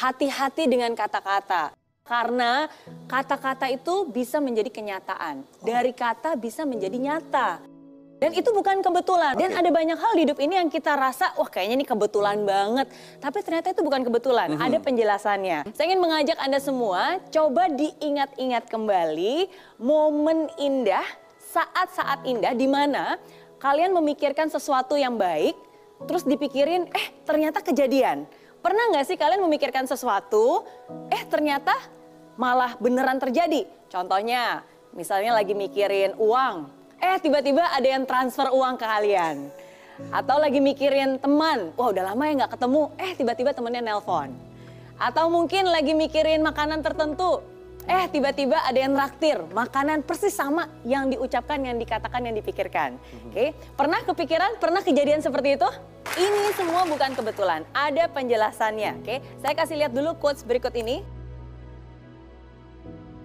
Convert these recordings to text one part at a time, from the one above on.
hati-hati dengan kata-kata. Karena kata-kata itu bisa menjadi kenyataan. Dari kata bisa menjadi nyata. Dan itu bukan kebetulan. Dan ada banyak hal di hidup ini yang kita rasa, wah kayaknya ini kebetulan banget. Tapi ternyata itu bukan kebetulan, ada penjelasannya. Saya ingin mengajak Anda semua, coba diingat-ingat kembali momen indah, saat-saat indah di mana kalian memikirkan sesuatu yang baik, terus dipikirin, eh ternyata kejadian. Pernah nggak sih kalian memikirkan sesuatu, eh ternyata malah beneran terjadi? Contohnya, misalnya lagi mikirin uang, eh tiba-tiba ada yang transfer uang ke kalian. Atau lagi mikirin teman, wah udah lama ya nggak ketemu, eh tiba-tiba temennya nelpon. Atau mungkin lagi mikirin makanan tertentu, eh tiba-tiba ada yang traktir makanan persis sama yang diucapkan, yang dikatakan, yang dipikirkan. Oke, pernah kepikiran, pernah kejadian seperti itu? Ini semua bukan kebetulan, ada penjelasannya. Oke, saya kasih lihat dulu quotes berikut ini.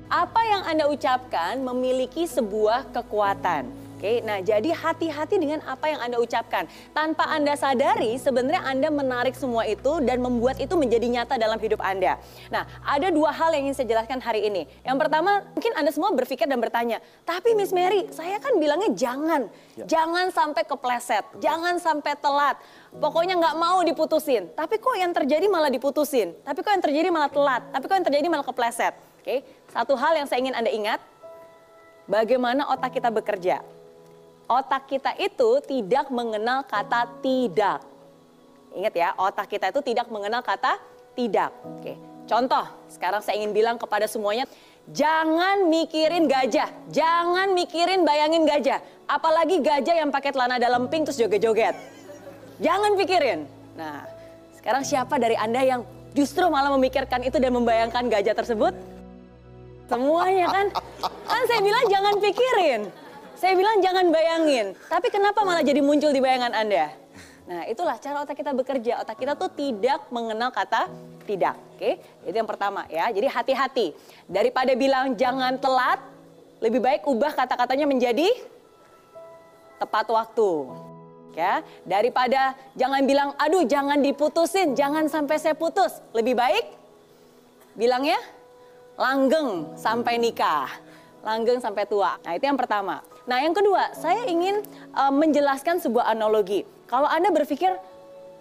Apa yang Anda ucapkan memiliki sebuah kekuatan. Oke, nah jadi hati-hati dengan apa yang Anda ucapkan. Tanpa Anda sadari, sebenarnya Anda menarik semua itu dan membuat itu menjadi nyata dalam hidup Anda. Nah, ada dua hal yang ingin saya jelaskan hari ini. Yang pertama, mungkin Anda semua berpikir dan bertanya, tapi Miss Mary, saya kan bilangnya jangan. Ya. Jangan sampai kepleset, jangan sampai telat. Pokoknya nggak mau diputusin. Tapi kok yang terjadi malah diputusin? Tapi kok yang terjadi malah telat? Tapi kok yang terjadi malah kepleset? Oke, satu hal yang saya ingin Anda ingat, bagaimana otak kita bekerja otak kita itu tidak mengenal kata tidak. Ingat ya, otak kita itu tidak mengenal kata tidak. Oke, contoh, sekarang saya ingin bilang kepada semuanya, jangan mikirin gajah, jangan mikirin bayangin gajah. Apalagi gajah yang pakai celana dalam pink terus joget-joget. Jangan pikirin. Nah, sekarang siapa dari Anda yang justru malah memikirkan itu dan membayangkan gajah tersebut? Semuanya kan? Kan saya bilang jangan pikirin. Saya bilang jangan bayangin, tapi kenapa malah jadi muncul di bayangan Anda? Nah, itulah cara otak kita bekerja. Otak kita tuh tidak mengenal kata tidak. Oke, itu yang pertama ya. Jadi hati-hati. Daripada bilang jangan telat, lebih baik ubah kata-katanya menjadi tepat waktu. Ya, daripada jangan bilang aduh jangan diputusin, jangan sampai saya putus. Lebih baik bilangnya langgeng sampai nikah. Langgeng sampai tua. Nah, itu yang pertama. Nah, yang kedua, saya ingin uh, menjelaskan sebuah analogi. Kalau Anda berpikir,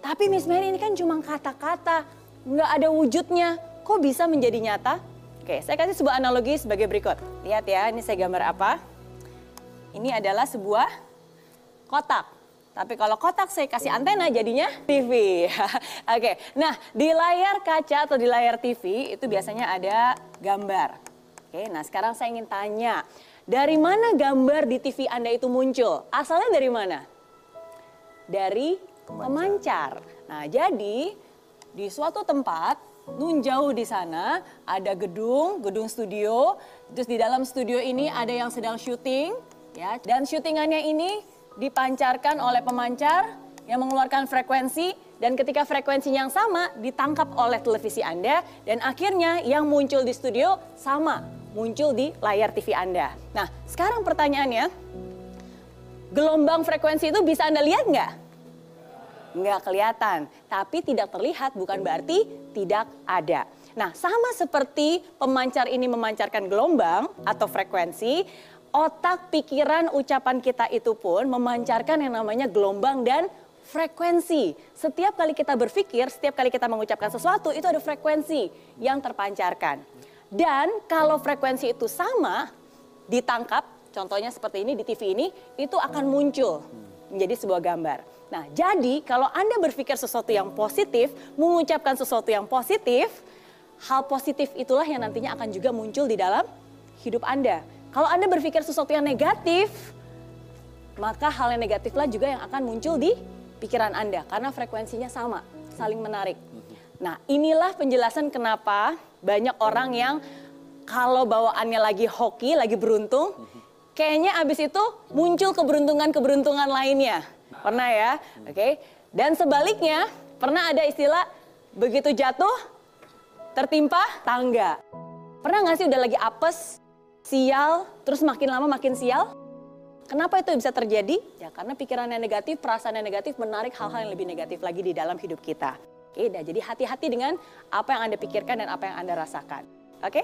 tapi Miss Mary ini kan cuma kata-kata, nggak ada wujudnya, kok bisa menjadi nyata? Oke, saya kasih sebuah analogi sebagai berikut. Lihat ya, ini saya gambar apa. Ini adalah sebuah kotak. Tapi kalau kotak saya kasih antena jadinya TV. Oke, nah di layar kaca atau di layar TV itu biasanya ada gambar. Oke, nah sekarang saya ingin tanya, dari mana gambar di TV Anda itu muncul? Asalnya dari mana? Dari pemancar. Nah, jadi di suatu tempat nun jauh di sana ada gedung, gedung studio. Terus di dalam studio ini ada yang sedang syuting, ya. Dan syutingannya ini dipancarkan oleh pemancar yang mengeluarkan frekuensi dan ketika frekuensinya yang sama ditangkap oleh televisi Anda dan akhirnya yang muncul di studio sama muncul di layar TV Anda. Nah, sekarang pertanyaannya, gelombang frekuensi itu bisa Anda lihat nggak? Nggak kelihatan, tapi tidak terlihat bukan berarti tidak ada. Nah, sama seperti pemancar ini memancarkan gelombang atau frekuensi, otak, pikiran, ucapan kita itu pun memancarkan yang namanya gelombang dan frekuensi. Setiap kali kita berpikir, setiap kali kita mengucapkan sesuatu, itu ada frekuensi yang terpancarkan. Dan kalau frekuensi itu sama, ditangkap, contohnya seperti ini di TV ini, itu akan muncul menjadi sebuah gambar. Nah, jadi kalau Anda berpikir sesuatu yang positif, mengucapkan sesuatu yang positif, hal positif itulah yang nantinya akan juga muncul di dalam hidup Anda. Kalau Anda berpikir sesuatu yang negatif, maka hal yang negatiflah juga yang akan muncul di pikiran Anda karena frekuensinya sama, saling menarik. Nah, inilah penjelasan kenapa banyak orang yang kalau bawaannya lagi hoki, lagi beruntung, kayaknya abis itu muncul keberuntungan-keberuntungan lainnya. Pernah ya? Oke. Okay? Dan sebaliknya, pernah ada istilah begitu jatuh tertimpa tangga. Pernah nggak sih udah lagi apes, sial, terus makin lama makin sial? Kenapa itu bisa terjadi? Ya karena pikirannya negatif, perasaannya negatif menarik hal-hal yang lebih negatif lagi di dalam hidup kita. Nah jadi hati-hati dengan apa yang Anda pikirkan dan apa yang Anda rasakan. Oke?